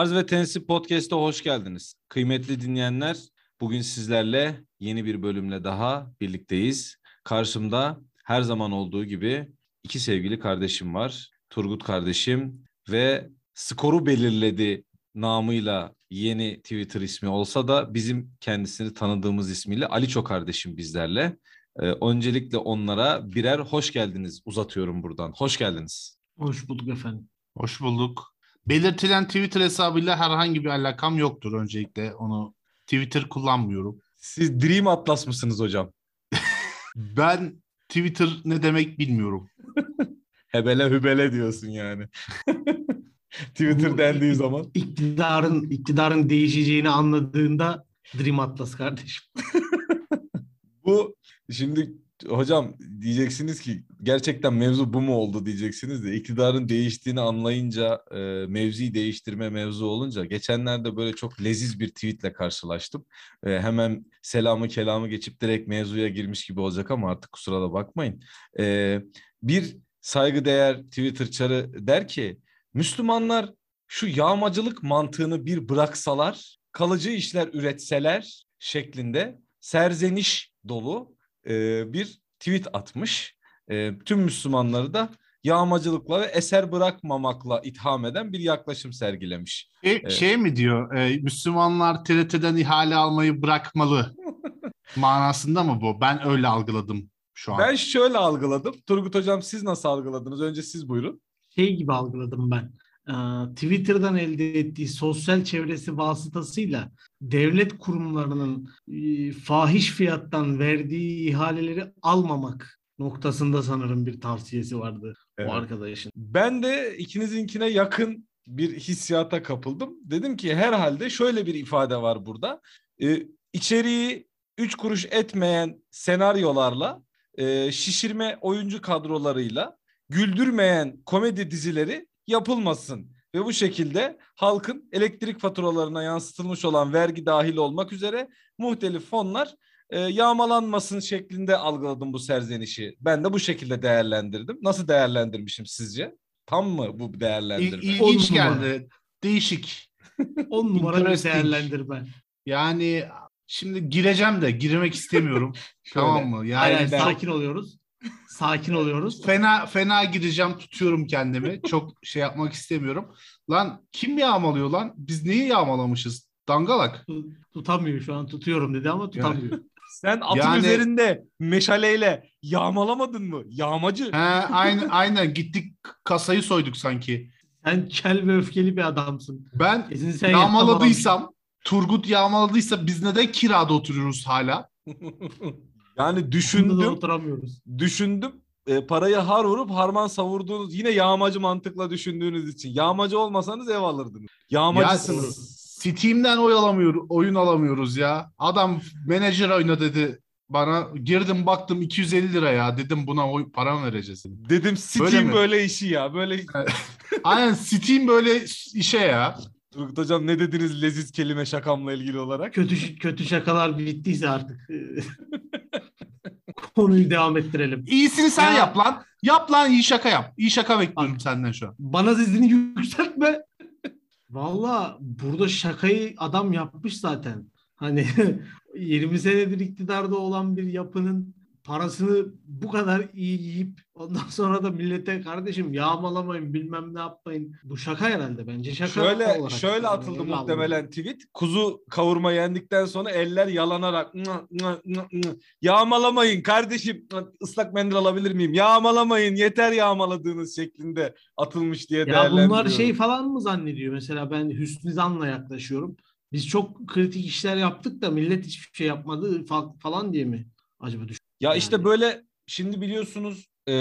Arz ve Tensi Podcast'a hoş geldiniz. Kıymetli dinleyenler, bugün sizlerle yeni bir bölümle daha birlikteyiz. Karşımda her zaman olduğu gibi iki sevgili kardeşim var. Turgut kardeşim ve skoru belirledi namıyla yeni Twitter ismi olsa da bizim kendisini tanıdığımız ismiyle Aliço kardeşim bizlerle. Ee, öncelikle onlara birer hoş geldiniz uzatıyorum buradan. Hoş geldiniz. Hoş bulduk efendim. Hoş bulduk. Belirtilen Twitter hesabıyla herhangi bir alakam yoktur öncelikle. Onu Twitter kullanmıyorum. Siz Dream Atlas mısınız hocam? Ben Twitter ne demek bilmiyorum. Hebele hübele diyorsun yani. Twitter Bu- dendiği zaman. İktidarın iktidarın değişeceğini anladığında Dream Atlas kardeşim. Bu şimdi hocam diyeceksiniz ki gerçekten mevzu bu mu oldu diyeceksiniz de iktidarın değiştiğini anlayınca e, mevziyi değiştirme mevzu olunca geçenlerde böyle çok leziz bir tweetle karşılaştım. E, hemen selamı kelamı geçip direkt mevzuya girmiş gibi olacak ama artık kusura da bakmayın. E, bir saygıdeğer Twitter çarı der ki Müslümanlar şu yağmacılık mantığını bir bıraksalar, kalıcı işler üretseler şeklinde serzeniş dolu e, bir tweet atmış. E, tüm Müslümanları da yağmacılıkla ve eser bırakmamakla itham eden bir yaklaşım sergilemiş. E, Evet. Şey mi diyor? e, Müslümanlar TRT'den ihale almayı bırakmalı manasında mı bu? Ben öyle algıladım şu an. Ben şöyle algıladım. Turgut Hocam siz nasıl algıladınız? Önce siz buyurun. Şey gibi algıladım ben. Ee, Twitter'dan elde ettiği sosyal çevresi vasıtasıyla devlet kurumlarının e, fahiş fiyattan verdiği ihaleleri almamak noktasında sanırım bir tavsiyesi vardı Evet. o arkadaşın. Ben de ikinizinkine yakın bir hissiyata kapıldım. Dedim ki herhalde şöyle bir ifade var burada. Ee, içeriği üç kuruş etmeyen senaryolarla, e, şişirme oyuncu kadrolarıyla, güldürmeyen komedi dizileri yapılmasın. Ve bu şekilde halkın elektrik faturalarına yansıtılmış olan vergi dahil olmak üzere muhtelif fonlar e, yağmalanmasın şeklinde algıladım bu serzenişi. Ben de bu şekilde değerlendirdim. Nasıl değerlendirmişim sizce? Tam mı bu İl- değerlendirme? ilginç On numara. geldi. Değişik. On numara bir değerlendirme. Yani şimdi gireceğim de girmek istemiyorum. Tamam mı? Yani Aynen, ben- sakin oluyoruz. Sakin oluyoruz. fena fena gireceğim tutuyorum kendimi. Çok şey yapmak istemiyorum. Lan kim yağmalıyor lan? Biz neyi yağmalamışız? Dangalak. Tutamıyor şu an tutuyorum dedi ama tutamıyor. Sen atın Yani- üzerinde meşaleyle yağmalamadın mı? Yağmacı. He, aynen, aynen gittik kasayı soyduk sanki. Sen kel ve öfkeli bir adamsın. Ben Kesin sen yağmaladıysam, Turgut yağmaladıysa biz neden kirada oturuyoruz hala? yani Düşündüm. düşündüm, oturamıyoruz. düşündüm. E, parayı har vurup harman savurduğunuz yine yağmacı mantıkla düşündüğünüz için. Yağmacı olmasanız ev alırdınız. Ya Yağmacısınız. Steam'den oy alamıyor, oyun alamıyoruz ya. Adam menajer oyna dedi bana. Girdim baktım 250 lira ya. Dedim buna oy, para mı vereceğiz? Dedim Böyle Steam mi? böyle işi ya. Böyle Aynen Steam böyle işe ya. Turgut Hocam ne dediniz leziz kelime şakamla ilgili olarak? Kötü kötü şakalar bittiyse artık konuyu devam ettirelim. İyisini sen Ya- yap lan. Yap lan iyi şaka yap. İyi şaka bekliyorum Bak. senden şu an. Bana sesini yükseltme. Valla burada şakayı adam yapmış zaten. Hani 20 senedir iktidarda olan bir yapının parasını bu kadar iyi yiyip ondan sonra da millete kardeşim yağmalamayın bilmem ne yapmayın. Bu şaka herhalde bence şaka Şöyle olarak. şöyle atıldı Öyle muhtemelen tweet. Kuzu kavurma yendikten sonra eller yalanarak "Nı, nı, nı, nı. yağmalamayın kardeşim ıslak mendil alabilir miyim? Yağmalamayın yeter yağmaladığınız şeklinde atılmış diye Ya bunlar şey falan mı zannediyor? Mesela ben Hüsnü Zan'la yaklaşıyorum. Biz çok kritik işler yaptık da millet hiçbir şey yapmadı fa- falan diye mi acaba düşün? Ya işte Yani. böyle şimdi biliyorsunuz e,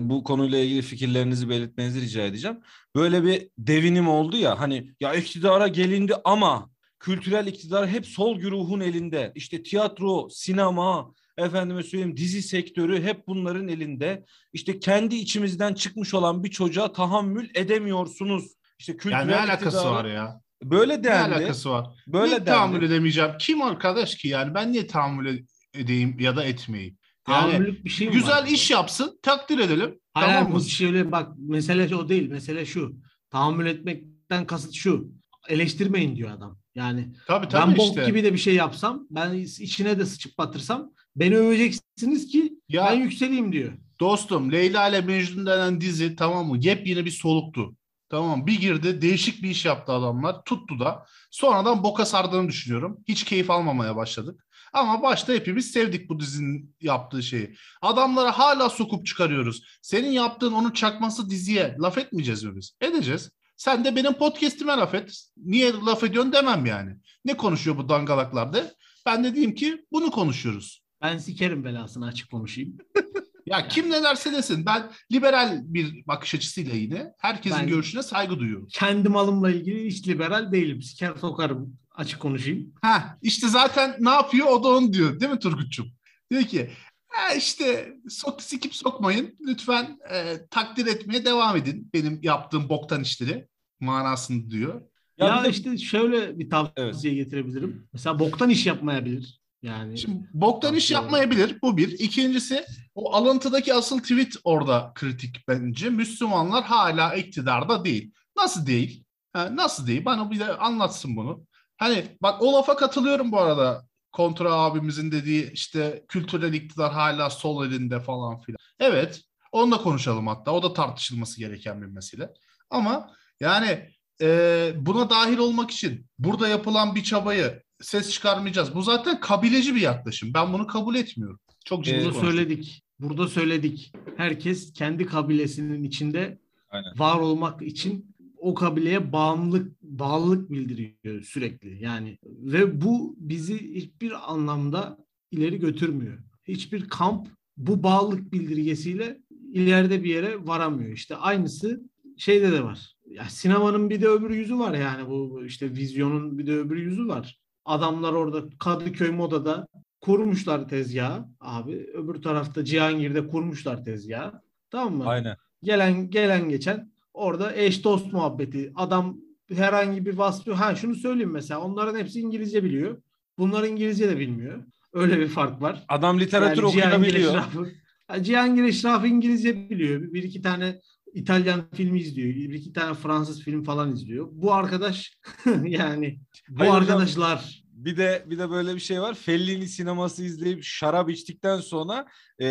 bu konuyla ilgili fikirlerinizi belirtmenizi rica edeceğim. Böyle bir devinim oldu ya hani ya iktidara gelindi ama kültürel iktidar hep sol güruhun elinde. İşte tiyatro, sinema, efendime söyleyeyim dizi sektörü hep bunların elinde. İşte kendi içimizden çıkmış olan bir çocuğa tahammül edemiyorsunuz. İşte kültürel Ya ne alakası iktidarı- var ya? Böyle Ne dendi. alakası var? Böyle niye tahammül edemeyeceğim? Kim arkadaş ki yani? Ben niye tahammül edeyim ya da etmeyeyim? Yani bir şey mi güzel var? iş yapsın, takdir edelim. Hayır, tamam mı? şöyle bak mesele o değil. Mesele şu. Tahammül etmekten kasıt şu. eleştirmeyin diyor adam. Yani Tabii tabii ben bok işte. gibi de bir şey yapsam, ben içine de sıçıp batırsam beni öveceksiniz ki Ya ben yükseleyim diyor. dostum Leyla ile Mecnun denen dizi tamam mı? Yepyeni bir soluktu. Tamam? Bir girdi değişik bir iş yaptı adamlar. Tuttu da. Sonradan boka sardığını düşünüyorum. Hiç keyif almamaya başladık. Ama başta hepimiz sevdik bu dizinin yaptığı şeyi. Adamları hala sokup çıkarıyoruz. Senin yaptığın onun çakması diziye laf etmeyeceğiz mi biz? Edeceğiz. Sen de benim podcast'ime laf et. Niye laf ediyorsun demem yani. Ne konuşuyor bu dangalaklar de? Ben de diyeyim ki bunu konuşuyoruz. Ben sikerim belasını açık konuşayım. Ya kim ne derse desin. Ben liberal bir bakış açısıyla yine herkesin Ben- görüşüne saygı duyuyorum. Kendi malımla ilgili hiç liberal değilim. Siker sokarım açık konuşayım. Ha işte zaten ne yapıyor o da onu diyor değil mi Turgut'cum? Diyor ki ha işte sok, sikip sokmayın. Lütfen e, takdir etmeye devam edin benim yaptığım boktan işleri manasını diyor. Ya Ya, de- işte şöyle bir tavsiye getirebilirim. Mesela boktan iş yapmayabilir. Yani Şimdi boktan iş Doğru. yapmayabilir bu bir. İkincisi o alıntıdaki asıl tweet orada kritik bence. Müslümanlar hala iktidarda değil. Nasıl değil? Ha, nasıl değil? Bana bir de anlatsın bunu. Hani bak o lafa katılıyorum bu arada. Kontra abimizin dediği işte kültürel iktidar hala sol elinde falan filan. Evet onu da konuşalım hatta. O da tartışılması gereken bir mesele. Ama yani e, buna dahil olmak için burada yapılan bir çabayı ses çıkarmayacağız. Bu zaten kabileci bir yaklaşım. Ben bunu kabul etmiyorum. Çok ciddi Ee, söyledik. Burada söyledik. Herkes kendi kabilesinin içinde Aynen. var olmak için o kabileye bağımlılık bağlılık bildiriyor sürekli. Yani ve bu bizi hiçbir anlamda ileri götürmüyor. Hiçbir kamp bu bağlılık bildirgesiyle ileride bir yere varamıyor. İşte aynısı şeyde de var. Ya sinemanın bir de öbür yüzü var yani bu işte vizyonun bir de öbür yüzü var. Adamlar orada Kadıköy Moda'da kurmuşlar tezgahı abi. Öbür tarafta Cihangir'de kurmuşlar tezgahı. Tamam mı? Aynen. Gelen gelen geçen orada eş dost muhabbeti. Adam herhangi bir vasfı ha şunu söyleyeyim mesela onların hepsi İngilizce biliyor. Bunlar İngilizce de bilmiyor. Öyle bir fark var. Adam literatür Yani okuyabiliyor. Eşrafı, Ha, Cihangir Eşrafı İngilizce biliyor. Bir iki tane İtalyan filmi izliyor. Bir iki tane Fransız film falan izliyor. Bu arkadaş yani bu Hayır hocam. arkadaşlar Bir de bir de böyle bir şey var. Fellini sineması izleyip şarap içtikten sonra e,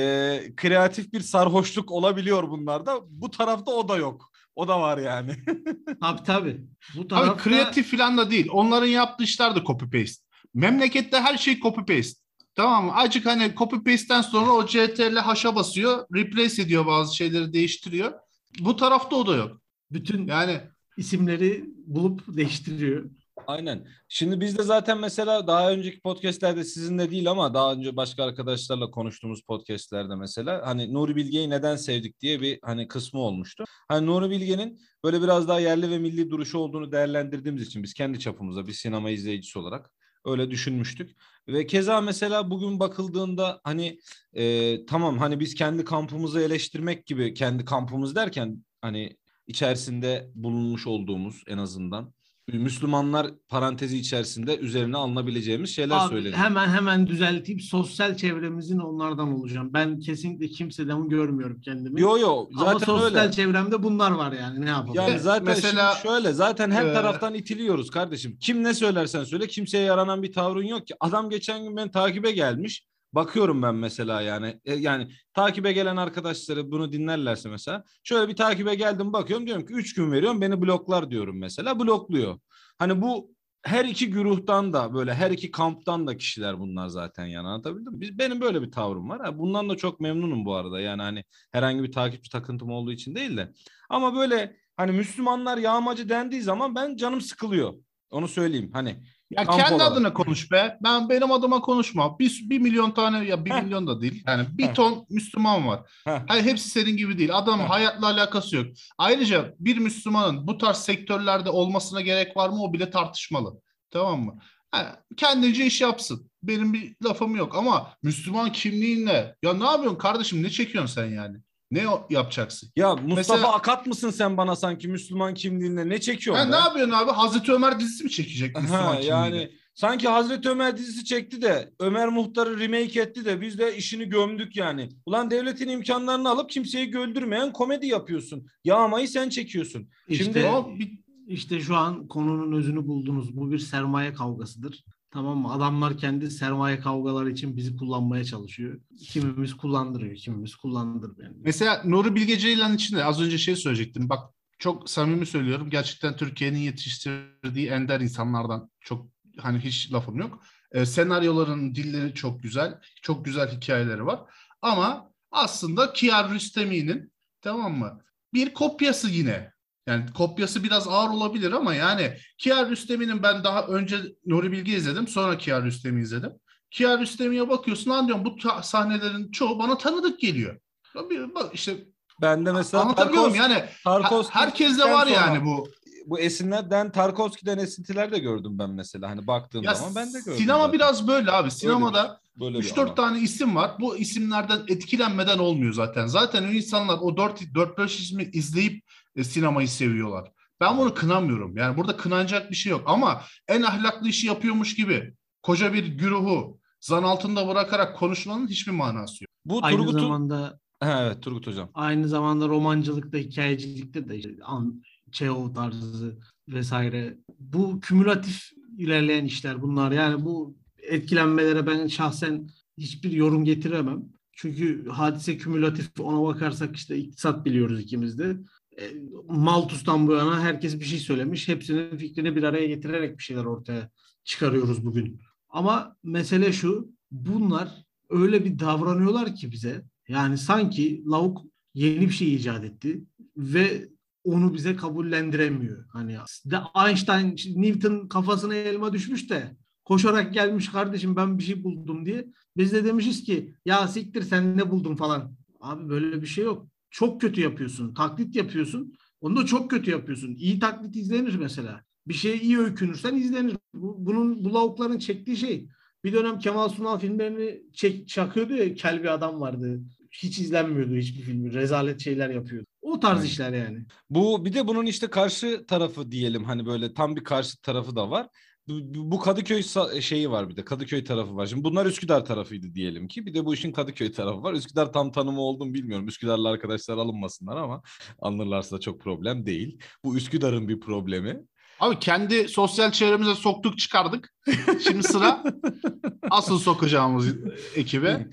kreatif bir sarhoşluk olabiliyor bunlarda. Bu tarafta o da yok. O da var yani. tabii tabii. Bu Abi tarafta kreatif falan da değil. Onların yaptığı işler de copy paste. Memlekette her şey copy paste. Tamam mı? Acık hani copy paste'ten sonra o CTRL haşa basıyor. Replace ediyor bazı şeyleri değiştiriyor. Bu tarafta o da yok. bütün Yani isimleri bulup değiştiriyor. Aynen. Şimdi biz de zaten mesela daha önceki podcastlerde sizinle değil ama daha önce başka arkadaşlarla konuştuğumuz podcastlerde mesela hani Nuri Bilge'yi neden sevdik diye bir hani kısmı olmuştu. Hani Nuri Bilge'nin böyle biraz daha yerli ve milli duruşu olduğunu değerlendirdiğimiz için biz kendi çapımızda bir sinema izleyicisi olarak öyle düşünmüştük. Ve keza mesela bugün bakıldığında hani e, tamam hani biz kendi kampımızı eleştirmek gibi kendi kampımız derken hani içerisinde bulunmuş olduğumuz en azından Müslümanlar parantezi içerisinde üzerine alınabileceğimiz şeyler Abi, söyleniyor. hemen hemen düzelteyim. Sosyal çevremizin onlardan olacağım. Ben kesinlikle kimseden görmüyorum kendimi. Yo yo Ama zaten sosyal öyle. çevremde bunlar var yani. Ne yapalım? Yani zaten Mesela- şimdi şöyle zaten her Ee, taraftan itiliyoruz kardeşim. Kim ne söylersen söyle kimseye yaranan bir tavrın yok ki. Adam geçen gün beni takibe gelmiş. Bakıyorum ben mesela yani E, yani takibe gelen arkadaşları bunu dinlerlerse mesela şöyle bir takibe geldim bakıyorum diyorum ki 3 gün veriyorum beni bloklar diyorum mesela blokluyor. Hani bu her iki güruhtan da böyle her iki kamptan da kişiler bunlar zaten yani anlatabildim mi? Biz, benim böyle bir tavrım var. Bundan da çok memnunum bu arada yani hani herhangi bir takipçi takıntım olduğu için değil de. Ama böyle hani Müslümanlar yağmacı dendiği zaman ben canım sıkılıyor. Onu söyleyeyim hani. Ya Kamp kendi olarak. adına konuş be. Ben benim adıma konuşma. Bir, bir milyon tane ya bir Heh. milyon da değil. Yani bir Heh. ton Müslüman var. Heh. Hayır hepsi senin gibi değil. Adam Heh. hayatla alakası yok. Ayrıca bir Müslümanın bu tarz sektörlerde olmasına gerek var mı o bile tartışmalı. Tamam mı? Ha, kendince iş yapsın. Benim bir lafım yok ama Müslüman kimliğinle ya ne yapıyorsun kardeşim ne çekiyorsun sen yani? Ne yapacaksın? Ya Mustafa Mesela- Akat mısın sen bana sanki Müslüman kimliğinde ne çekiyorsun? Ne yapıyorsun abi? Hazreti Ömer dizisi mi çekecek Müslüman Ha, kimliğiyle? yani sanki Hazreti Ömer dizisi çekti de Ömer Muhtar'ı remake etti de biz de işini gömdük yani. Ulan devletin imkanlarını alıp kimseyi güldürmeyen komedi yapıyorsun. Yağmayı sen çekiyorsun. İşte Şimdi o bir- İşte şu an konunun özünü buldunuz. Bu bir sermaye kavgasıdır. Tamam mı? Adamlar kendi sermaye kavgaları için bizi kullanmaya çalışıyor. Kimimiz kullandırıyor, kimimiz kullandırmıyor. Mesela Nuri Bilge Ceylan için de az önce şey söyleyecektim. Bak çok samimi söylüyorum. Gerçekten Türkiye'nin yetiştirdiği ender insanlardan çok hani hiç lafım yok. E, senaryoların dilleri çok güzel. Çok güzel hikayeleri var. Ama aslında Kiar Rüstemi'nin tamam mı? Bir kopyası yine. Yani kopyası biraz ağır olabilir ama yani Kiar Rüstemi'nin ben daha önce Nuri Bilge izledim. Sonra Kiar Rüstemi izledim. Kiar Rüstemi'ye bakıyorsun lan diyorum bu sahnelerin çoğu bana tanıdık geliyor. Bak işte Ben de mesela anlatabiliyor muyum? Tarkovski- Yani Tarkovski her- herkeste var sonra yani bu. Bu esinlerden Tarkovski'den esintiler de gördüm ben mesela. Hani baktığım Ya zaman ben de gördüm. sinema zaten. biraz böyle abi. Sinemada böyle bir 3-4 alan. tane isim var. Bu isimlerden etkilenmeden olmuyor zaten. Zaten o insanlar o 4-5 ismi izleyip sinemayı seviyorlar. Ben bunu kınamıyorum. Yani burada kınanacak bir şey yok. Ama en ahlaklı işi yapıyormuş gibi koca bir güruhu zan altında bırakarak konuşmanın hiçbir manası yok. Bu Aynı Turgut'un... zamanda evet Turgut Hocam. aynı zamanda romancılıkta, hikayecilikte de işte an, Çehov tarzı vesaire. Bu kümülatif ilerleyen işler bunlar. Yani bu etkilenmelere ben şahsen hiçbir yorum getiremem. Çünkü hadise kümülatif ona bakarsak işte iktisat biliyoruz ikimiz de. E, Malthus'tan bu yana herkes bir şey söylemiş. Hepsinin fikrini bir araya getirerek bir şeyler ortaya çıkarıyoruz bugün. Ama mesele şu. Bunlar öyle bir davranıyorlar ki bize. Yani sanki lavuk yeni bir şey icat etti ve onu bize kabullendiremiyor. Hani Einstein, Newton kafasına elma düşmüş de koşarak gelmiş kardeşim ben bir şey buldum diye. Biz de demişiz ki ya siktir sen ne buldun falan. Abi böyle bir şey yok. Çok kötü yapıyorsun. Taklit yapıyorsun. Onu da çok kötü yapıyorsun. İyi taklit izlenir mesela. Bir şey iyi öykünürsen izlenir. Bu, bunun bu lavukların çektiği şey. Bir dönem Kemal Sunal filmlerini çek, çakıyordu ya kel bir adam vardı. Hiç izlenmiyordu hiçbir filmi. Rezalet şeyler yapıyordu. O tarz Evet. işler yani. Bu bir de bunun işte karşı tarafı diyelim hani böyle tam bir karşı tarafı da var. Bu, bu Kadıköy sa- şeyi var bir de Kadıköy tarafı var. Şimdi bunlar Üsküdar tarafıydı diyelim ki. Bir de bu işin Kadıköy tarafı var. Üsküdar tam tanımı oldu mu bilmiyorum. Üsküdarlı arkadaşlar alınmasınlar ama anlarlarsa da çok problem değil. Bu Üsküdar'ın bir problemi. Abi kendi sosyal çevremize soktuk çıkardık. Şimdi sıra asıl sokacağımız ekibe.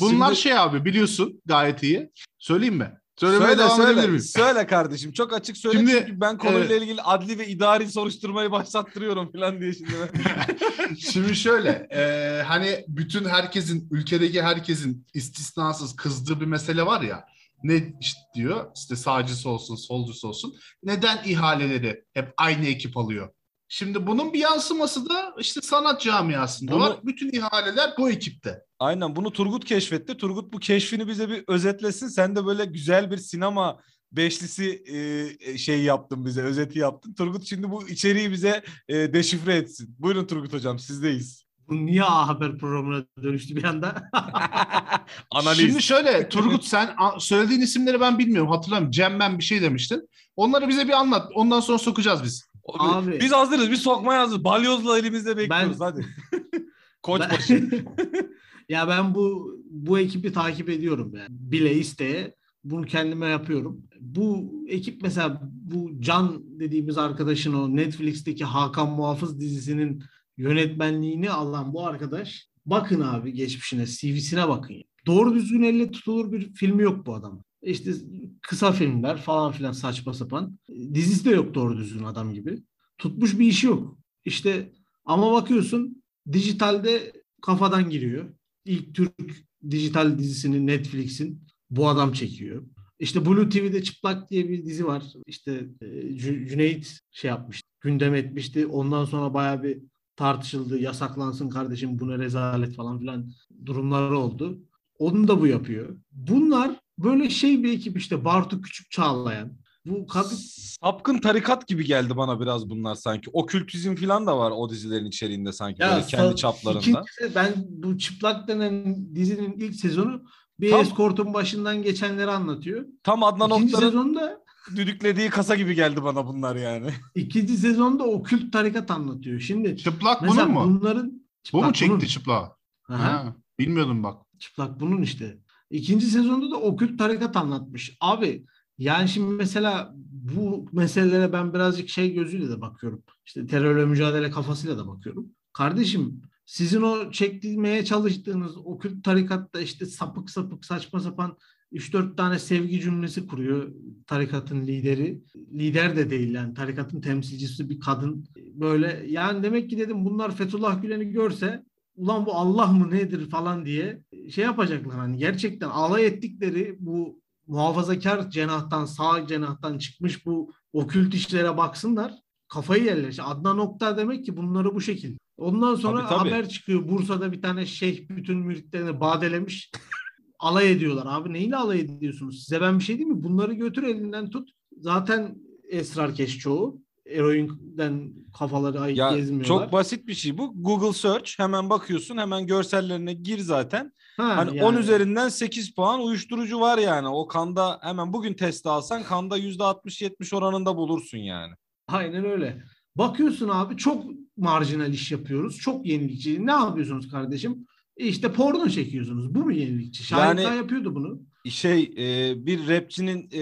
Bunlar Şimdi- şey abi biliyorsun gayet iyi. Söyleyeyim mi? Söylemeye söyle, devam söyle, edebilir miyim? Söyle kardeşim. Çok açık söyle Şimdi, çünkü ben konuyla e, ilgili adli ve idari soruşturmayı başlattırıyorum falan diye şimdi. Şimdi şöyle e, hani bütün herkesin ülkedeki herkesin istisnasız kızdığı bir mesele var ya ne işte diyor işte sağcısı olsun solcusu olsun neden ihaleleri hep aynı ekip alıyor? Şimdi bunun bir yansıması da işte sanat camiasında Bunu- var. Bütün ihaleler bu ekipte. Aynen bunu Turgut keşfetti. Turgut bu keşfini bize bir özetlesin. Sen de böyle güzel bir sinema beşlisi e, şey yaptın bize, özeti yaptın. Turgut şimdi bu içeriği bize e, deşifre etsin. Buyurun Turgut hocam sizdeyiz. Bu niye A Haber programına dönüştü bir anda? Analiz. Şimdi şöyle Turgut sen söylediğin isimleri ben bilmiyorum hatırlamıyorum. Cem ben bir şey demiştin. Onları bize bir anlat. Ondan sonra sokacağız biz. Abi- Biz hazırız. Biz sokmaya hazırız. Balyozla elimizde bekliyoruz. Ben- Hadi. Koçbaşı. Ben- ya ben bu bu ekibi takip ediyorum yani. Bile isteye bunu kendime yapıyorum. Bu ekip mesela bu Can dediğimiz arkadaşın o Netflix'teki Hakan Muhafız dizisinin yönetmenliğini alan bu arkadaş bakın abi geçmişine, CV'sine bakın. Doğru düzgün elle tutulur bir filmi yok bu adam. İşte kısa filmler falan filan saçma sapan. Dizisi de yok doğru düzgün adam gibi. Tutmuş bir işi yok. İşte ama bakıyorsun dijitalde kafadan giriyor. İlk Türk dijital dizisini Netflix'in bu adam çekiyor. İşte Blue TV'de Çıplak diye bir dizi var. İşte e, Cü- Cüneyt şey yapmıştı, gündem etmişti. Ondan sonra bayağı bir tartışıldı. Yasaklansın kardeşim bu ne rezalet falan filan durumları oldu. Onu da bu yapıyor. Bunlar böyle şey bir ekip işte Bartu Küçük Çağlayan. Bu kadın Sapkın tarikat gibi geldi bana biraz bunlar sanki. Okültizm falan da var o dizilerin içeriğinde sanki. böyle kendi çaplarında. ikincisi ben bu Çıplak denen dizinin ilk sezonu bir Tam- eskortun başından geçenleri anlatıyor. Tam Adnan İkinci Oktar'ın sezonda düdüklediği kasa gibi geldi bana bunlar yani. ikinci sezonda okült tarikat anlatıyor. Şimdi Çıplak bunun mu? bunların Bu Çıplak mu çekti bunun. çıplağı? Aha, Ha, bilmiyordum bak. Çıplak bunun işte. İkinci sezonda da okült tarikat anlatmış. Abi Yani şimdi mesela bu meselelere ben birazcık şey gözüyle de bakıyorum. İşte terörle mücadele kafasıyla da bakıyorum. Kardeşim sizin o çektirmeye çalıştığınız o kült tarikatta işte sapık sapık saçma sapan 3-4 tane sevgi cümlesi kuruyor tarikatın lideri. Lider de değil yani tarikatın temsilcisi bir kadın. Böyle yani demek ki dedim bunlar Fethullah Gülen'i görse ulan bu Allah mı nedir falan diye şey yapacaklar. Hani gerçekten alay ettikleri bu muhafazakar cenahtan sağ cenahtan çıkmış bu okült işlere baksınlar. Kafayı yerler. İşte Adnan Oktar demek ki bunları bu şekilde. Ondan sonra Tabii, tabii. haber çıkıyor. Bursa'da bir tane şeyh bütün müritlerini badelemiş. alay ediyorlar. Abi neyle alay ediyorsunuz? Size ben bir şey diyeyim mi? Bunları götür elinden tut. Zaten esrarkeş çoğu. Eroinden kafaları ayıp Ya gezmiyorlar. çok basit bir şey bu. Google Search hemen bakıyorsun hemen görsellerine gir zaten. Ha, Hani yani. 10 üzerinden 8 puan uyuşturucu var yani. O kanda hemen bugün testi alsan kanda %60-70 oranında bulursun yani. Aynen öyle. Bakıyorsun abi çok marjinal iş yapıyoruz. Çok yenilikçi. Ne yapıyorsunuz kardeşim? İşte porno çekiyorsunuz. Bu mu yenilikçi? Şahit Yani- yapıyordu bunu. Şey e, bir rapçinin e,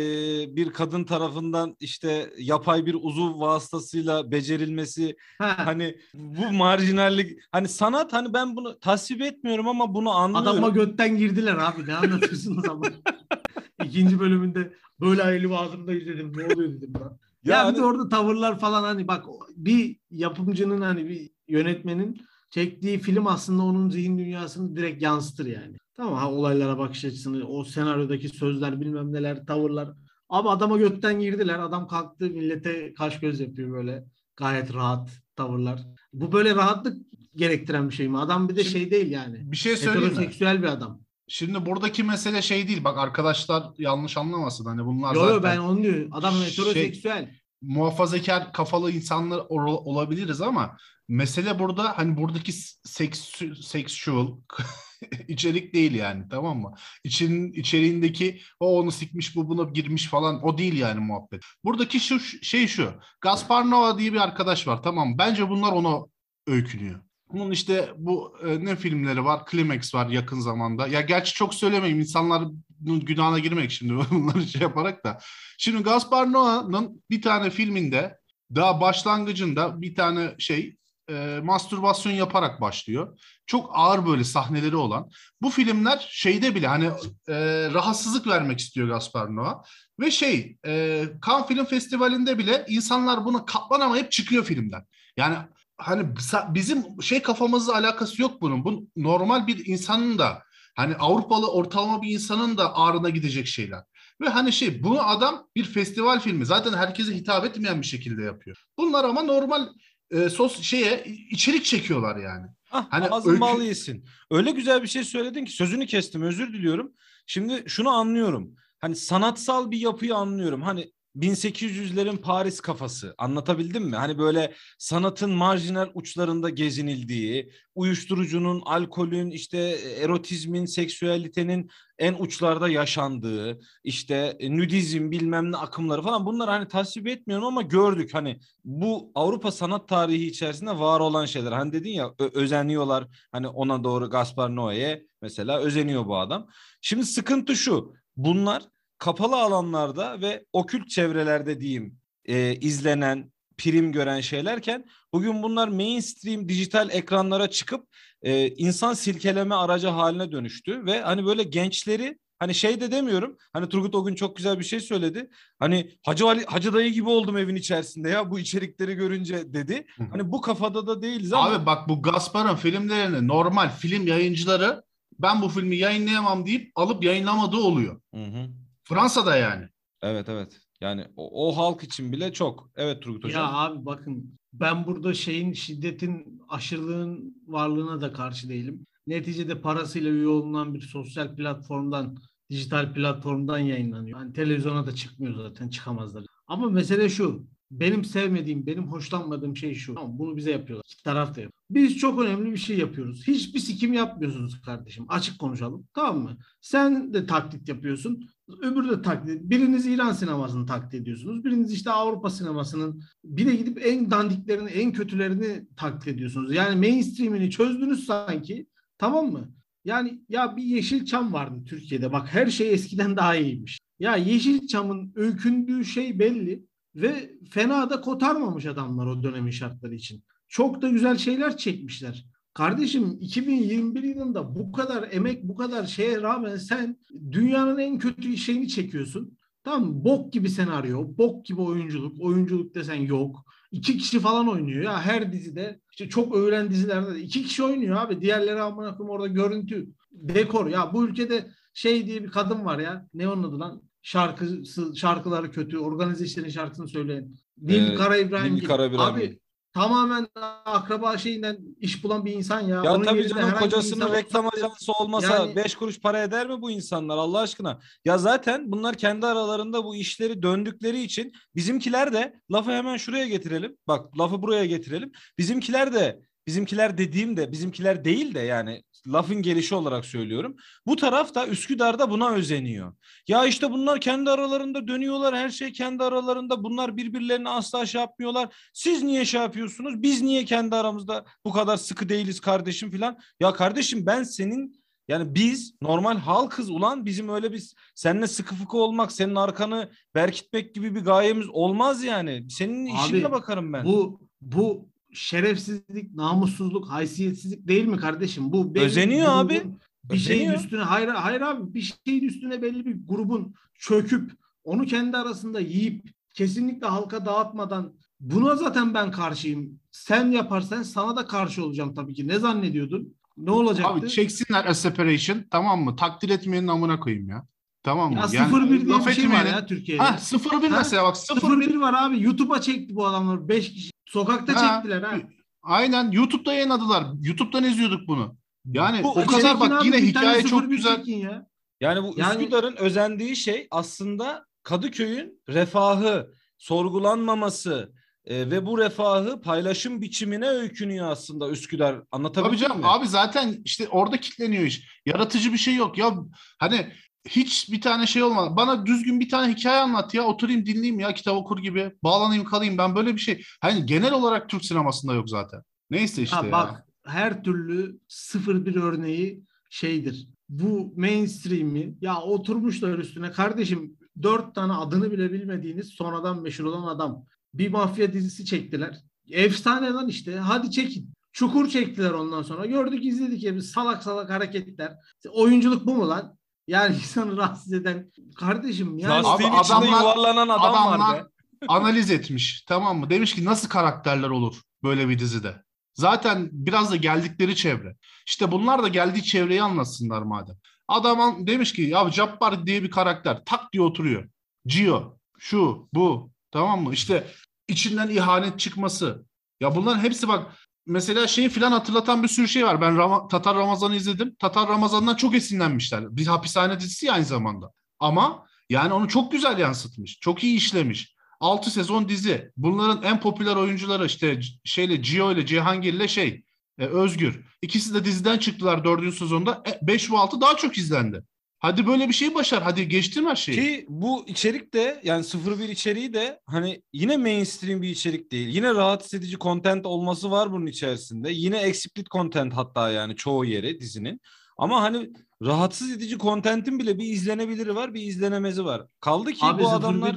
bir kadın tarafından işte yapay bir uzuv vasıtasıyla becerilmesi Ha, hani bu marjinallik hani sanat hani ben bunu tasvip etmiyorum ama bunu anlıyorum. adama götten girdiler abi. Ne anlatıyorsunuz ama? İkinci bölümünde böyle ayrı ağzımda izledim. Ne oluyor dedim ben. Ya, Yani- bir de orada tavırlar falan hani bak bir yapımcının hani bir yönetmenin çektiği film aslında onun zihin dünyasını direkt yansıtır yani. Tamam ha olaylara bakış açısını, o senaryodaki sözler bilmem neler, tavırlar. Abi adama götten girdiler. Adam kalktı millete kaş göz yapıyor böyle. Gayet rahat tavırlar. Bu böyle rahatlık gerektiren bir şey mi? Adam bir de Şimdi- şey değil yani. Bir şey söyleyeyim mi? Heteroseksüel bir adam. Şimdi buradaki mesele şey değil. Bak arkadaşlar yanlış anlamasın. Hani bunlar Yo zaten ben onu diyorum. Adam Şey- heteroseksüel. Muhafazakar kafalı insanlar ol- olabiliriz ama mesele burada hani buradaki seks sexual içerik değil yani tamam mı? İçin içeriğindeki o onu sikmiş bu buna girmiş falan o değil yani muhabbet. Buradaki şu şey şu. Gaspar Noa diye bir arkadaş var tamam? Bence bunlar ona öykünüyor. Bunun işte bu e, ne filmleri var? Climax var yakın zamanda. Ya gerçi çok söylemeyeyim insanların günahına girmek şimdi bunları şey yaparak da. Şimdi Gaspar Noa'nın bir tane filminde daha başlangıcında bir tane şey e, mastürbasyon yaparak başlıyor. Çok ağır böyle sahneleri olan. Bu filmler şeyde bile hani e, rahatsızlık vermek istiyor Gaspar Noa. Ve şey e, Cannes Film Festivali'nde bile insanlar buna katlanamayıp çıkıyor filmden. Yani hani bizim şey kafamızla alakası yok bunun. Bu normal bir insanın da hani Avrupalı ortalama bir insanın da ağrına gidecek şeyler. Ve hani şey bunu adam bir festival filmi zaten herkese hitap etmeyen bir şekilde yapıyor. Bunlar ama normal e, sos şeye içerik çekiyorlar yani. Ah, Hani ağzın öykü- yesin. Öyle güzel bir şey söyledin ki sözünü kestim özür diliyorum. Şimdi şunu anlıyorum. Hani sanatsal bir yapıyı anlıyorum. Hani 1800'lerin Paris kafası anlatabildim mi? Hani böyle sanatın marjinal uçlarında gezinildiği, uyuşturucunun, alkolün, işte erotizmin, seksüelitenin en uçlarda yaşandığı, işte e, nudizm bilmem ne akımları falan bunları hani tasvip etmiyorum ama gördük hani bu Avrupa sanat tarihi içerisinde var olan şeyler. Hani dedin ya özeniyorlar hani ona doğru Gaspar Noé'ye mesela özeniyor bu adam. Şimdi sıkıntı şu bunlar kapalı alanlarda ve okült çevrelerde diyeyim e, izlenen, prim gören şeylerken bugün bunlar mainstream dijital ekranlara çıkıp e, insan silkeleme aracı haline dönüştü ve hani böyle gençleri hani şey de demiyorum hani Turgut o gün çok güzel bir şey söyledi hani Hacı Ali Hacı dayı gibi oldum evin içerisinde ya bu içerikleri görünce dedi hani bu kafada da değiliz ama Abi bak bu Gaspar'ın filmlerini normal film yayıncıları ben bu filmi yayınlayamam deyip alıp yayınlamadığı oluyor. Hı hı. Fransa'da yani. evet evet yani o, o halk için bile çok evet Turgut hocam Ya abi bakın ben burada şeyin şiddetin aşırılığın varlığına da karşı değilim. Neticede parasıyla üye olunan bir sosyal platformdan, dijital platformdan yayınlanıyor. Yani televizyona da çıkmıyor zaten çıkamazlar. Ama mesele şu. Benim sevmediğim, benim hoşlanmadığım şey şu. Tamam, bunu bize yapıyorlar. İki taraf da yapıyor. Biz çok önemli bir şey yapıyoruz. Hiçbir sikim yapmıyorsunuz kardeşim. Açık konuşalım. Tamam mı? Sen de taklit yapıyorsun. Öbürü de taklit. Biriniz İran sinemasını taklit ediyorsunuz. Biriniz işte Avrupa sinemasının bir de gidip en dandiklerini, en kötülerini taklit ediyorsunuz. Yani mainstream'ini çözdünüz sanki. Tamam mı? Yani ya bir Yeşilçam vardı Türkiye'de. Bak her şey eskiden daha iyiymiş. Ya Yeşilçam'ın öykündüğü şey belli ve fena da kotarmamış adamlar o dönemin şartları için. Çok da güzel şeyler çekmişler. Kardeşim 2021 yılında bu kadar emek, bu kadar şeye rağmen sen dünyanın en kötü şeyini çekiyorsun. Mı? Bok gibi senaryo, bok gibi oyunculuk. Oyunculuk desen yok. İki kişi falan oynuyor ya her dizide. işte çok övülen dizilerde de iki kişi oynuyor abi. Diğerleri amına koyayım orada görüntü, dekor. Ya bu ülkede şey diye bir kadın var ya. Ne onun adı lan? Şarkısı, şarkıları kötü. Organize işlerin şarkısını söyleyen. Nil Ee, Kara İbrahim. Nil. Kara İbrahim. Abi tamamen akraba şeyinden iş bulan bir insan ya. Ya Onun tabii canım kocasının insan reklam ajansı olmasa Yani- 5 kuruş para eder mi bu insanlar Allah aşkına? Ya zaten bunlar kendi aralarında bu işleri döndükleri için bizimkiler de lafı hemen şuraya getirelim. Bak lafı buraya getirelim. Bizimkiler de bizimkiler dediğim de bizimkiler değil de yani lafın gelişi olarak söylüyorum. Bu taraf da Üsküdar'da buna özeniyor. Ya işte bunlar kendi aralarında dönüyorlar. Her şey kendi aralarında. Bunlar birbirlerini asla şey yapmıyorlar. Siz niye şey yapıyorsunuz? Biz niye kendi aramızda bu kadar sıkı değiliz kardeşim filan? Ya kardeşim ben senin yani biz normal halkız ulan bizim öyle bir seninle sıkı fıkı olmak, senin arkanı berkitmek gibi bir gayemiz olmaz yani. Senin Abi, işinle bakarım ben. Bu bu şerefsizlik, namussuzluk, haysiyetsizlik değil mi kardeşim? Bu belli Özeniyor grubun abi. Bir şeyin Özeniyor. üstüne hayır hayır abi bir şeyin üstüne belli bir grubun çöküp onu kendi arasında yiyip kesinlikle halka dağıtmadan buna zaten ben karşıyım. Sen yaparsan sana da karşı olacağım tabii ki. Ne zannediyordun? Ne olacaktı? Abi çeksinler a separation tamam mı? Takdir etmeyenin amına koyayım ya. Tamam mı? ya Yani 0-1 diye bir şey var ya Türkiye'de. Ha 0-1 Ha? mesela bak 0-1 0-1 var abi. YouTube'a çekti bu adamlar. 5 kişi. Sokakta Ha, çektiler ha. Aynen YouTube'da yayınladılar. YouTube'dan izliyorduk bunu. Yani Bu o kadar bak abi, yine hikaye çok 0-1 güzel. ya. Yani bu Yani- Üsküdar'ın özendiği şey aslında Kadıköy'ün refahı, sorgulanmaması e, ve bu refahı paylaşım biçimine öykünüyor aslında Üsküdar. Tabii Anlatabildim canım mi? abi zaten işte orada kitleniyor iş. Yaratıcı bir şey yok ya. Hani hiç bir tane şey olmadı. Bana düzgün bir tane hikaye anlat ya. Oturayım dinleyeyim ya kitap okur gibi. Bağlanayım kalayım. Ben böyle bir şey. Hani genel olarak Türk sinemasında yok zaten. Neyse işte Ha, ya. bak her türlü 0-1 örneği şeydir. Bu mainstream'i ya oturmuşlar üstüne kardeşim dört tane adını bile bilmediğiniz sonradan meşhur olan adam. Bir mafya dizisi çektiler. Efsane lan işte. Hadi çekin. Çukur çektiler ondan sonra. Gördük izledik ya bir salak salak hareketler. Oyunculuk bu mu lan? Yani insanı rahatsız eden kardeşim yani Lastiğin Abi içinde adamlar- yuvarlanan adam var adamlar be. analiz etmiş. Tamam mı? Demiş ki nasıl karakterler olur böyle bir dizide. Zaten biraz da geldikleri çevre. İşte bunlar da geldiği çevreyi anlatsınlar madem. Adam demiş ki ya Cabbar diye bir karakter tak diye oturuyor. Gio, şu, bu. Tamam mı? İşte içinden ihanet çıkması. Ya bunların hepsi bak mesela şeyi filan hatırlatan bir sürü şey var. Ben Rama- Tatar Ramazan'ı izledim. Tatar Ramazan'dan çok esinlenmişler. Bir hapishane dizisi aynı zamanda. Ama yani onu çok güzel yansıtmış. Çok iyi işlemiş. 6 sezon dizi. Bunların en popüler oyuncuları işte şeyle Gio ile Cihangir ile şey e, Özgür. İkisi de diziden çıktılar 4. sezonda. 5 ve 6 daha çok izlendi. Hadi böyle bir şey başar. Hadi geçtim her şeyi. Ki bu içerik de yani 01 içeriği de hani yine mainstream bir içerik değil. Yine rahatsız edici content olması var bunun içerisinde. Yine explicit content hatta yani çoğu yeri dizinin. Ama hani rahatsız edici contentin bile bir izlenebiliri var, bir izlenemezi var. Kaldı ki Abi bu 0-1 adamlar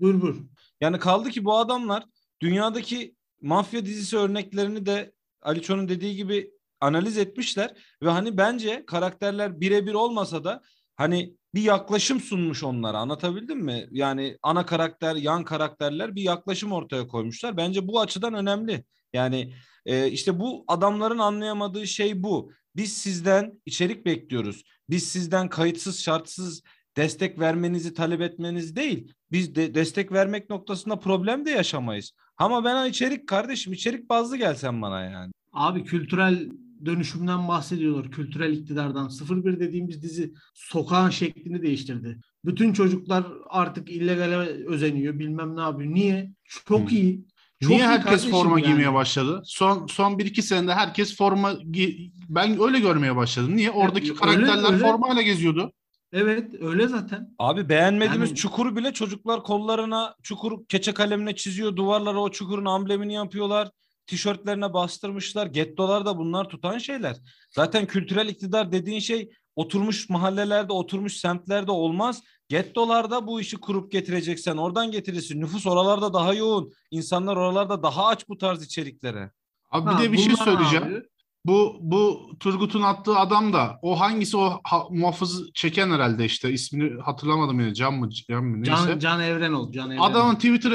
buyur buyur. Yani kaldı ki bu adamlar dünyadaki mafya dizisi örneklerini de Ali Ço'nun dediği gibi analiz etmişler ve hani bence karakterler birebir olmasa da hani bir yaklaşım sunmuş onlara anlatabildim mi? Yani ana karakter, yan karakterler bir yaklaşım ortaya koymuşlar. Bence bu açıdan önemli. Yani e, işte bu adamların anlayamadığı şey bu. Biz sizden içerik bekliyoruz. Biz sizden kayıtsız şartsız destek vermenizi talep etmeniz değil. Biz de destek vermek noktasında problem de yaşamayız. Ama ben içerik kardeşim içerik bazlı gelsen bana yani. Abi kültürel dönüşümden bahsediyorlar. Kültürel iktidardan. 01 dediğimiz dizi sokağın şeklini değiştirdi. Bütün çocuklar artık illegale özeniyor. Bilmem ne yapıyor. Niye? Çok Hı. iyi. Çok Niye iyi herkes forma yani. giymeye başladı? Son son 1-2 senede herkes forma gi- ben öyle görmeye başladım. Niye? Oradaki öyle- karakterler öyle. formayla geziyordu. Evet öyle zaten. Abi beğenmediğimiz Yani- çukuru bile çocuklar kollarına çukur keçe kalemle çiziyor. Duvarlara o çukurun amblemini yapıyorlar. Tişörtlerine bastırmışlar. Gettolar da bunlar tutan şeyler. Zaten kültürel iktidar dediğin şey oturmuş mahallelerde, oturmuş semtlerde olmaz. Gettolarda bu işi kurup getireceksen oradan getirirsin. Nüfus oralarda daha yoğun. İnsanlar oralarda daha aç bu tarz içeriklere. Abi bir Ha, de bir şey söyleyeceğim. abi, Bu bu Turgut'un attığı adam da o hangisi o ha, muhafızı çeken herhalde işte ismini hatırlamadım yine Can mı Can mı neyse. Can, Can Evrenol. Can Evrenol. Adamın Twitter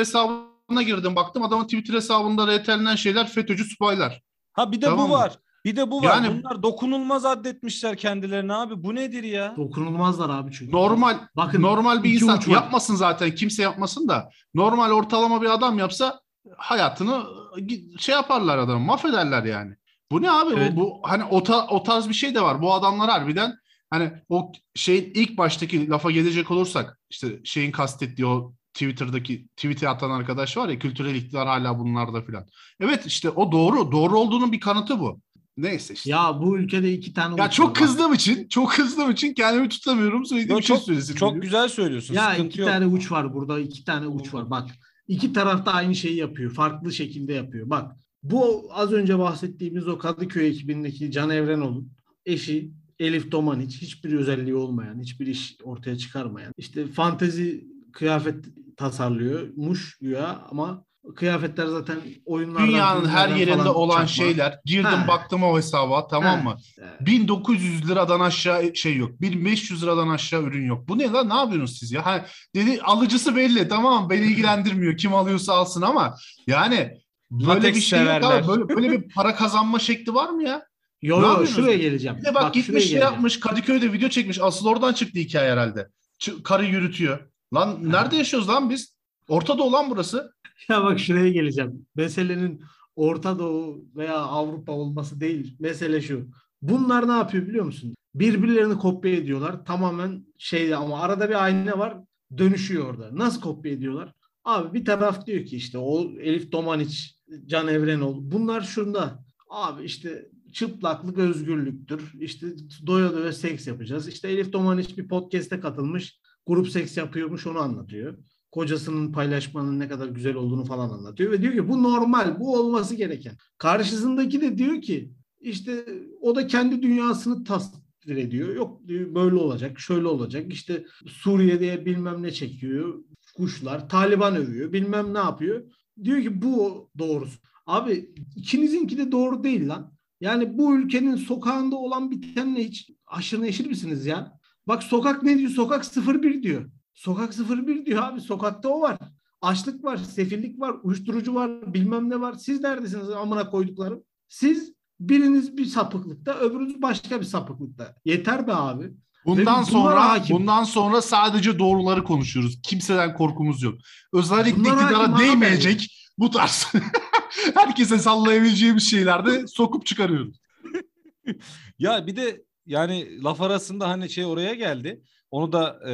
hesabına girdim baktım adamın Twitter hesabında RT'lenen şeyler FETÖ'cü subaylar. Ha bir de Tamam bu mı? var. Bir de bu var. Yani- Bunlar dokunulmaz addetmişler kendilerine abi. Bu nedir ya? Dokunulmazlar abi çünkü. Normal Bakın, normal bir insan uç yapmasın zaten kimse yapmasın da normal ortalama bir adam yapsa hayatını e, şey yaparlar adamı mahvederler yani. Bu ne abi? Evet. Bu, bu hani o, ta- o tarz bir şey de var. Bu adamlar harbiden hani o şeyin ilk baştaki lafa gelecek olursak işte şeyin kastettiği o Twitter'daki tweet'e atan arkadaş var ya kültürel iktidar hala bunlarda filan. Evet işte o doğru. Doğru olduğunun bir kanıtı bu. Neyse işte. Ya, Ya bu ülkede iki tane uç çok var. kızdığım için, çok kızdığım için kendimi tutamıyorum. Söylediğim şey çok söylesin. çok güzel söylüyorsun. Ya Sıkıntı iki yok. tane uç var burada. iki tane uç var. Bak iki taraf da aynı şeyi yapıyor. Farklı şekilde yapıyor. Bak bu az önce bahsettiğimiz o Kadıköy ekibindeki Can Evrenol'un eşi Elif Domaniç hiçbir özelliği olmayan, hiçbir iş ortaya çıkarmayan. işte fantezi kıyafet tasarlıyormuş güya ama kıyafetler zaten oyunlardan Dünyanın her yerinde falan olan çakma. şeyler. Girdim Ha. baktım o hesaba tamam Ha. mı? Evet. 1900 liradan aşağı şey yok. 1500 liradan aşağı ürün yok. Bu ne lan? Ne yapıyorsunuz siz ya? Ha, dedi alıcısı belli. Tamam beni ilgilendirmiyor. Kim alıyorsa alsın ama yani böyle Latex bir şey yok severler. abi. Böyle, böyle bir para kazanma şekli var mı ya? Yo yo şuraya geleceğim. Bir de bak, şuraya gitmiş şey geleceğim. yapmış. Kadıköy'de video çekmiş. Asıl oradan çıktı hikaye herhalde. Ç- karı yürütüyor. Lan nerede yaşıyoruz lan biz? Orta Doğu lan burası. Ya bak şuraya geleceğim. Meselenin Orta Doğu veya Avrupa olması değil. Mesele şu. Bunlar ne yapıyor biliyor musun? Birbirlerini kopya ediyorlar. Tamamen şey ama arada bir ayna var. Dönüşüyor orada. Nasıl kopya ediyorlar? Abi bir taraf diyor ki işte o Elif Domaniç, Can Evrenol. Bunlar şunda. Abi işte çıplaklık özgürlüktür. İşte doya doya seks yapacağız. İşte Elif Domaniç bir podcast'e katılmış. Grup seks yapıyormuş onu anlatıyor kocasının paylaşmanın ne kadar güzel olduğunu falan anlatıyor ve diyor ki bu normal, bu olması gereken. Karşısındaki de diyor ki işte o da kendi dünyasını tasvir ediyor. Yok diyor böyle olacak, şöyle olacak. İşte Suriye'de bilmem ne çekiyor, kuşlar, Taliban övüyor, bilmem ne yapıyor. Diyor ki bu doğrusu. Abi ikinizinki de doğru değil lan. Yani bu ülkenin sokağında olan bitenle hiç aşırı neşir misiniz ya? Bak sokak ne diyor? Sokak 01 diyor. Sokak 01 diyor abi. Sokakta o var. Açlık var, sefillik var, uyuşturucu var, bilmem ne var. Siz neredesiniz amına koyduklarım? Siz biriniz bir sapıklıkta, öbürünüz başka bir sapıklıkta. Yeter be abi. Bundan sonra hakim. bundan sonra sadece doğruları konuşuyoruz. Kimseden korkumuz yok. Özellikle Bunlara hakim iktidara abi. değmeyecek bu tarz herkese sallayabileceğimiz şeylerde sokup çıkarıyoruz. Ya bir de yani laf arasında hani şey oraya geldi. Onu da e,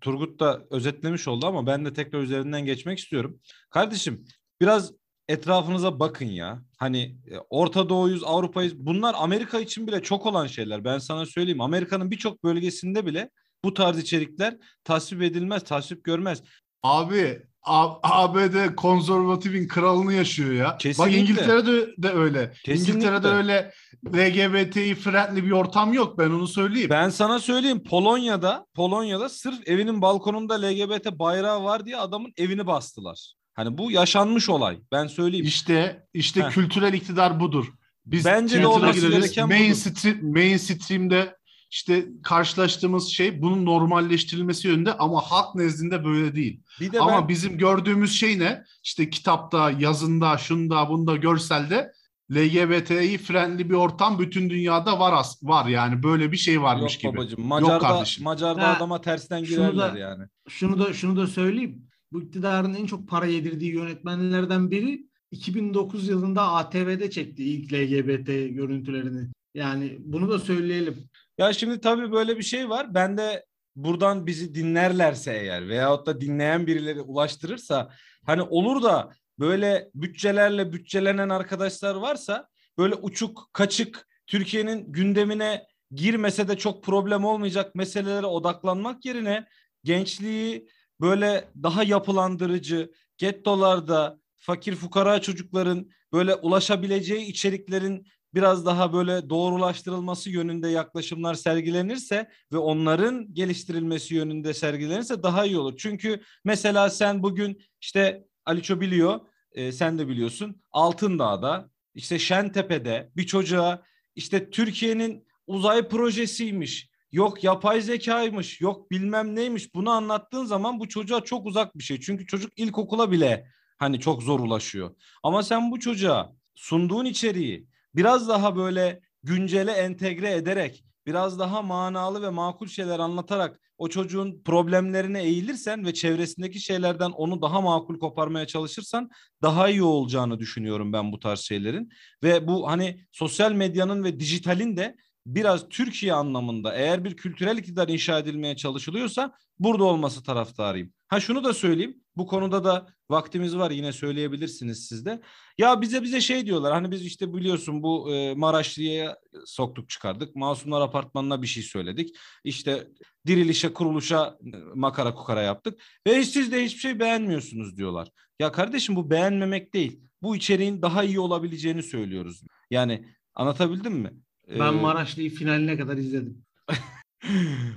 Turgut da özetlemiş oldu ama ben de tekrar üzerinden geçmek istiyorum. Kardeşim biraz etrafınıza bakın ya. Hani e, Orta Doğu'yuz, Avrupa'yız. Bunlar Amerika için bile çok olan şeyler. Ben sana söyleyeyim. Amerika'nın birçok bölgesinde bile bu tarz içerikler tasvip edilmez, tasvip görmez. Abi ABD konservatifin kralını yaşıyor ya. Kesinlikle. Bak İngiltere'de de öyle. Kesinlikle. İngiltere'de öyle LGBT'yi friendly bir ortam yok ben onu söyleyeyim. Ben sana söyleyeyim Polonya'da Polonya'da sırf evinin balkonunda LGBT bayrağı var diye adamın evini bastılar. Hani bu yaşanmış olay. Ben söyleyeyim. İşte işte Heh. kültürel iktidar budur. Biz Bence de olması gereken Mainstream, mainstream'de işte karşılaştığımız şey bunun normalleştirilmesi yönünde ama halk nezdinde böyle değil. bir de Ama ben bizim gördüğümüz şey ne? İşte kitapta, yazında, şunda, bunda, görselde LGBT'yi friendly bir ortam bütün dünyada var as var yani böyle bir şey varmış yok gibi. babacığım. Macar'da kardeşim. Macar'da Ha, adama tersten şunu da- girerler yani. Şunu da şunu da söyleyeyim. Bu iktidarın en çok para yedirdiği yönetmenlerden biri 2009 yılında ATV'de çekti ilk LGBT görüntülerini. Yani bunu da söyleyelim. Ya şimdi tabii böyle bir şey var. Ben de buradan bizi dinlerlerse eğer veyahut da dinleyen birileri ulaştırırsa hani olur da böyle bütçelerle bütçelenen arkadaşlar varsa böyle uçuk kaçık Türkiye'nin gündemine girmese de çok problem olmayacak meselelere odaklanmak yerine gençliği böyle daha yapılandırıcı gettolarda fakir fukara çocukların böyle ulaşabileceği içeriklerin biraz daha böyle doğrulaştırılması yönünde yaklaşımlar sergilenirse ve onların geliştirilmesi yönünde sergilenirse daha iyi olur. Çünkü mesela sen bugün işte Aliço biliyor, e, sen de biliyorsun Altındağ'da işte Şentepe'de bir çocuğa işte Türkiye'nin uzay projesiymiş, yok yapay zekaymış, yok bilmem neymiş bunu anlattığın zaman bu çocuğa çok uzak bir şey. Çünkü çocuk ilkokula bile hani çok zor ulaşıyor. Ama sen bu çocuğa sunduğun içeriği biraz daha böyle güncele entegre ederek biraz daha manalı ve makul şeyler anlatarak o çocuğun problemlerine eğilirsen ve çevresindeki şeylerden onu daha makul koparmaya çalışırsan daha iyi olacağını düşünüyorum ben bu tarz şeylerin. Ve bu hani sosyal medyanın ve dijitalin de biraz Türkiye anlamında eğer bir kültürel iktidar inşa edilmeye çalışılıyorsa burada olması taraftarıyım. Ha şunu da söyleyeyim. Bu konuda da vaktimiz var yine söyleyebilirsiniz siz de. Ya bize bize şey diyorlar hani biz işte biliyorsun bu e, Maraşlı'ya soktuk çıkardık. Masumlar Apartmanı'na bir şey söyledik. İşte dirilişe kuruluşa e, makara kukara yaptık. Ve siz de hiçbir şey beğenmiyorsunuz diyorlar. Ya kardeşim bu beğenmemek değil. Bu içeriğin daha iyi olabileceğini söylüyoruz. Yani anlatabildim mi? Ben ee, Maraşlı'yı finaline kadar izledim.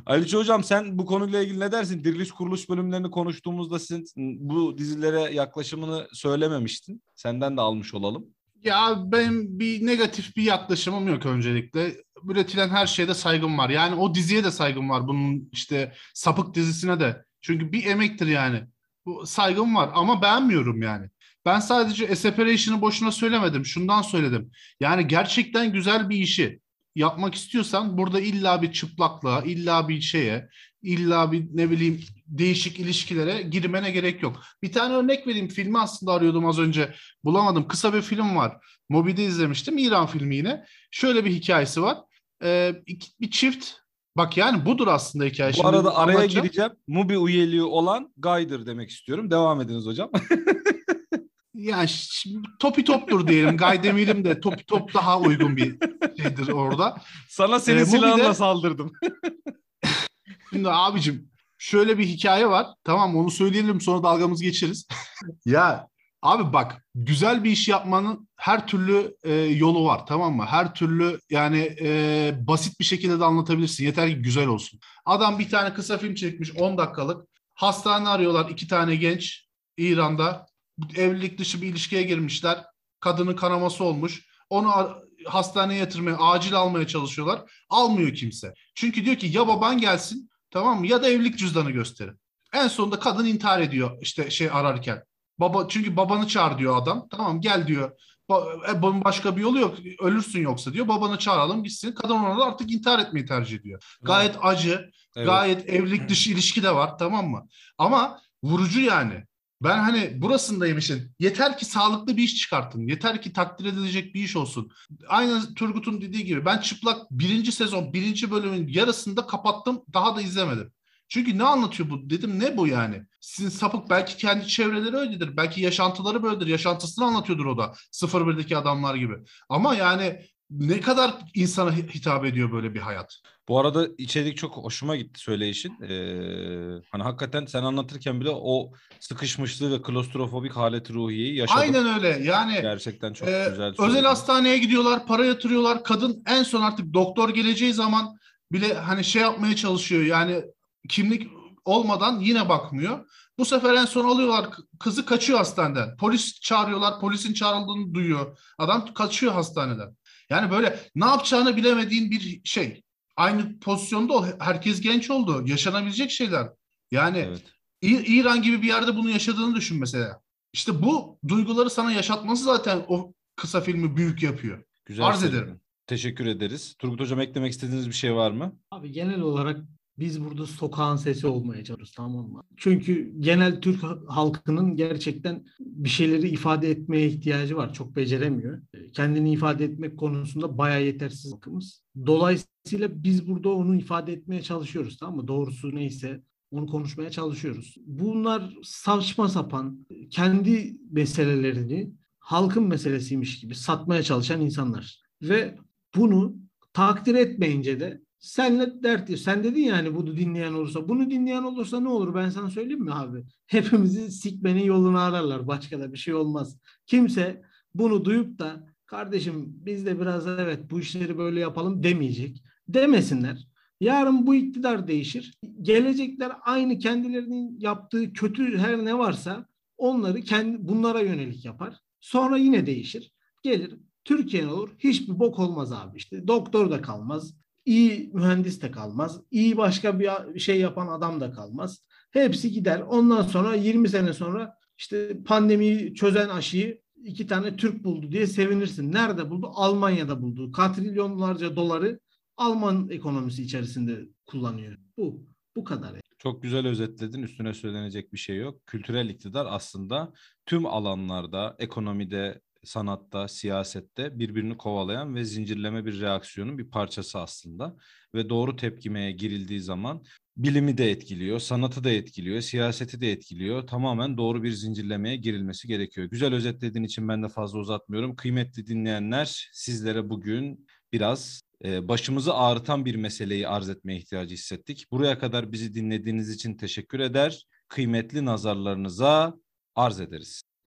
Aliço Hocam sen bu konuyla ilgili ne dersin? Diriliş kuruluş bölümlerini konuştuğumuzda sen bu dizilere yaklaşımını söylememiştin. Senden de almış olalım. Ya benim bir negatif bir yaklaşımım yok öncelikle. Üretilen her şeyde saygım var. Yani o diziye de saygım var. Bunun işte sapık dizisine de. Çünkü bir emektir yani. Bu saygım var ama beğenmiyorum yani. Ben sadece Separation'ı boşuna söylemedim. Şundan söyledim. Yani gerçekten güzel bir işi yapmak istiyorsan burada illa bir çıplaklığa, illa bir şeye, illa bir ne bileyim değişik ilişkilere girmene gerek yok. Bir tane örnek vereyim. Filmi aslında arıyordum az önce. Bulamadım. Kısa bir film var. Mobi'de izlemiştim. İran filmi yine. Şöyle bir hikayesi var. Ee, bir çift Bak yani budur aslında hikaye. Bu Şimdi arada araya anlatacağım. gireceğim. Mubi üyeliği olan Gaydır demek istiyorum. Devam ediniz hocam. yani topi toptur diyelim. Gay demeyelim de topi top daha uygun bir şeydir orada. Sana senin ee, silahınla de... saldırdım. Şimdi abicim şöyle bir hikaye var. Tamam onu söyleyelim sonra dalgamız geçeriz. ya abi bak güzel bir iş yapmanın her türlü e, yolu var tamam mı? Her türlü yani e, basit bir şekilde de anlatabilirsin. Yeter ki güzel olsun. Adam bir tane kısa film çekmiş 10 dakikalık. Hastane arıyorlar iki tane genç İran'da evlilik dışı bir ilişkiye girmişler. Kadının kanaması olmuş. Onu hastaneye yatırmaya, acil almaya çalışıyorlar. Almıyor kimse. Çünkü diyor ki ya baban gelsin tamam mı ya da evlilik cüzdanı gösterin. En sonunda kadın intihar ediyor işte şey ararken. Baba çünkü babanı çağır diyor adam. Tamam gel diyor. E, bunun başka bir yolu yok. Ölürsün yoksa diyor. Babanı çağıralım gitsin. Kadın orada artık intihar etmeyi tercih ediyor. Gayet acı, evet. gayet evlilik dışı ilişki de var tamam mı? Ama vurucu yani. Ben hani burasındayım işin. Yeter ki sağlıklı bir iş çıkartın. Yeter ki takdir edilecek bir iş olsun. Aynı Turgut'un dediği gibi ben çıplak birinci sezon birinci bölümün yarısında kapattım. Daha da izlemedim. Çünkü ne anlatıyor bu? Dedim ne bu yani? Sizin sapık belki kendi çevreleri öyledir. Belki yaşantıları böyledir. Yaşantısını anlatıyordur o da. 01'deki adamlar gibi. Ama yani ne kadar insana hitap ediyor böyle bir hayat? Bu arada içerik çok hoşuma gitti söyleyişin. Ee, hani hakikaten sen anlatırken bile o sıkışmışlığı ve klostrofobik haleti ruhiyeyi yaşadım. Aynen öyle. Yani gerçekten çok e, güzel. Özel hastaneye gidiyorlar, para yatırıyorlar. Kadın en son artık doktor geleceği zaman bile hani şey yapmaya çalışıyor. Yani kimlik olmadan yine bakmıyor. Bu sefer en son alıyorlar kızı kaçıyor hastaneden. Polis çağırıyorlar. Polisin çağrıldığını duyuyor. Adam kaçıyor hastaneden. Yani böyle ne yapacağını bilemediğin bir şey. Aynı pozisyonda ol. Herkes genç oldu. Yaşanabilecek şeyler. Yani evet. İran gibi bir yerde bunu yaşadığını düşün mesela. İşte bu duyguları sana yaşatması zaten o kısa filmi büyük yapıyor. Güzel Arz ederim. Teşekkür ederiz. Turgut Hocam eklemek istediğiniz bir şey var mı? Abi genel olarak biz burada sokağın sesi olmaya çalışıyoruz tamam mı? Çünkü genel Türk halkının gerçekten bir şeyleri ifade etmeye ihtiyacı var. Çok beceremiyor. Kendini ifade etmek konusunda bayağı yetersiz halkımız. Dolayısıyla biz burada onu ifade etmeye çalışıyoruz tamam mı? Doğrusu neyse onu konuşmaya çalışıyoruz. Bunlar saçma sapan kendi meselelerini halkın meselesiymiş gibi satmaya çalışan insanlar. Ve bunu takdir etmeyince de senle dert. Sen dedin ya hani bunu dinleyen olursa. Bunu dinleyen olursa ne olur ben sana söyleyeyim mi abi? Hepimizi sikmenin yolunu ararlar. Başka da bir şey olmaz. Kimse bunu duyup da kardeşim biz de biraz evet bu işleri böyle yapalım demeyecek. Demesinler. Yarın bu iktidar değişir. Gelecekler aynı kendilerinin yaptığı kötü her ne varsa onları kendi bunlara yönelik yapar. Sonra yine değişir. Gelir Türkiye olur. Hiçbir bok olmaz abi. İşte doktor da kalmaz. İyi mühendis de kalmaz. iyi başka bir şey yapan adam da kalmaz. Hepsi gider. Ondan sonra 20 sene sonra işte pandemiyi çözen aşıyı iki tane Türk buldu diye sevinirsin. Nerede buldu? Almanya'da buldu. Katrilyonlarca doları Alman ekonomisi içerisinde kullanıyor. Bu. Bu kadar. Yani. Çok güzel özetledin. Üstüne söylenecek bir şey yok. Kültürel iktidar aslında tüm alanlarda, ekonomide, sanatta, siyasette birbirini kovalayan ve zincirleme bir reaksiyonun bir parçası aslında. Ve doğru tepkimeye girildiği zaman bilimi de etkiliyor, sanatı da etkiliyor, siyaseti de etkiliyor. Tamamen doğru bir zincirlemeye girilmesi gerekiyor. Güzel özetlediğin için ben de fazla uzatmıyorum. Kıymetli dinleyenler, sizlere bugün biraz başımızı ağrıtan bir meseleyi arz etmeye ihtiyacı hissettik. Buraya kadar bizi dinlediğiniz için teşekkür eder. Kıymetli nazarlarınıza arz ederiz.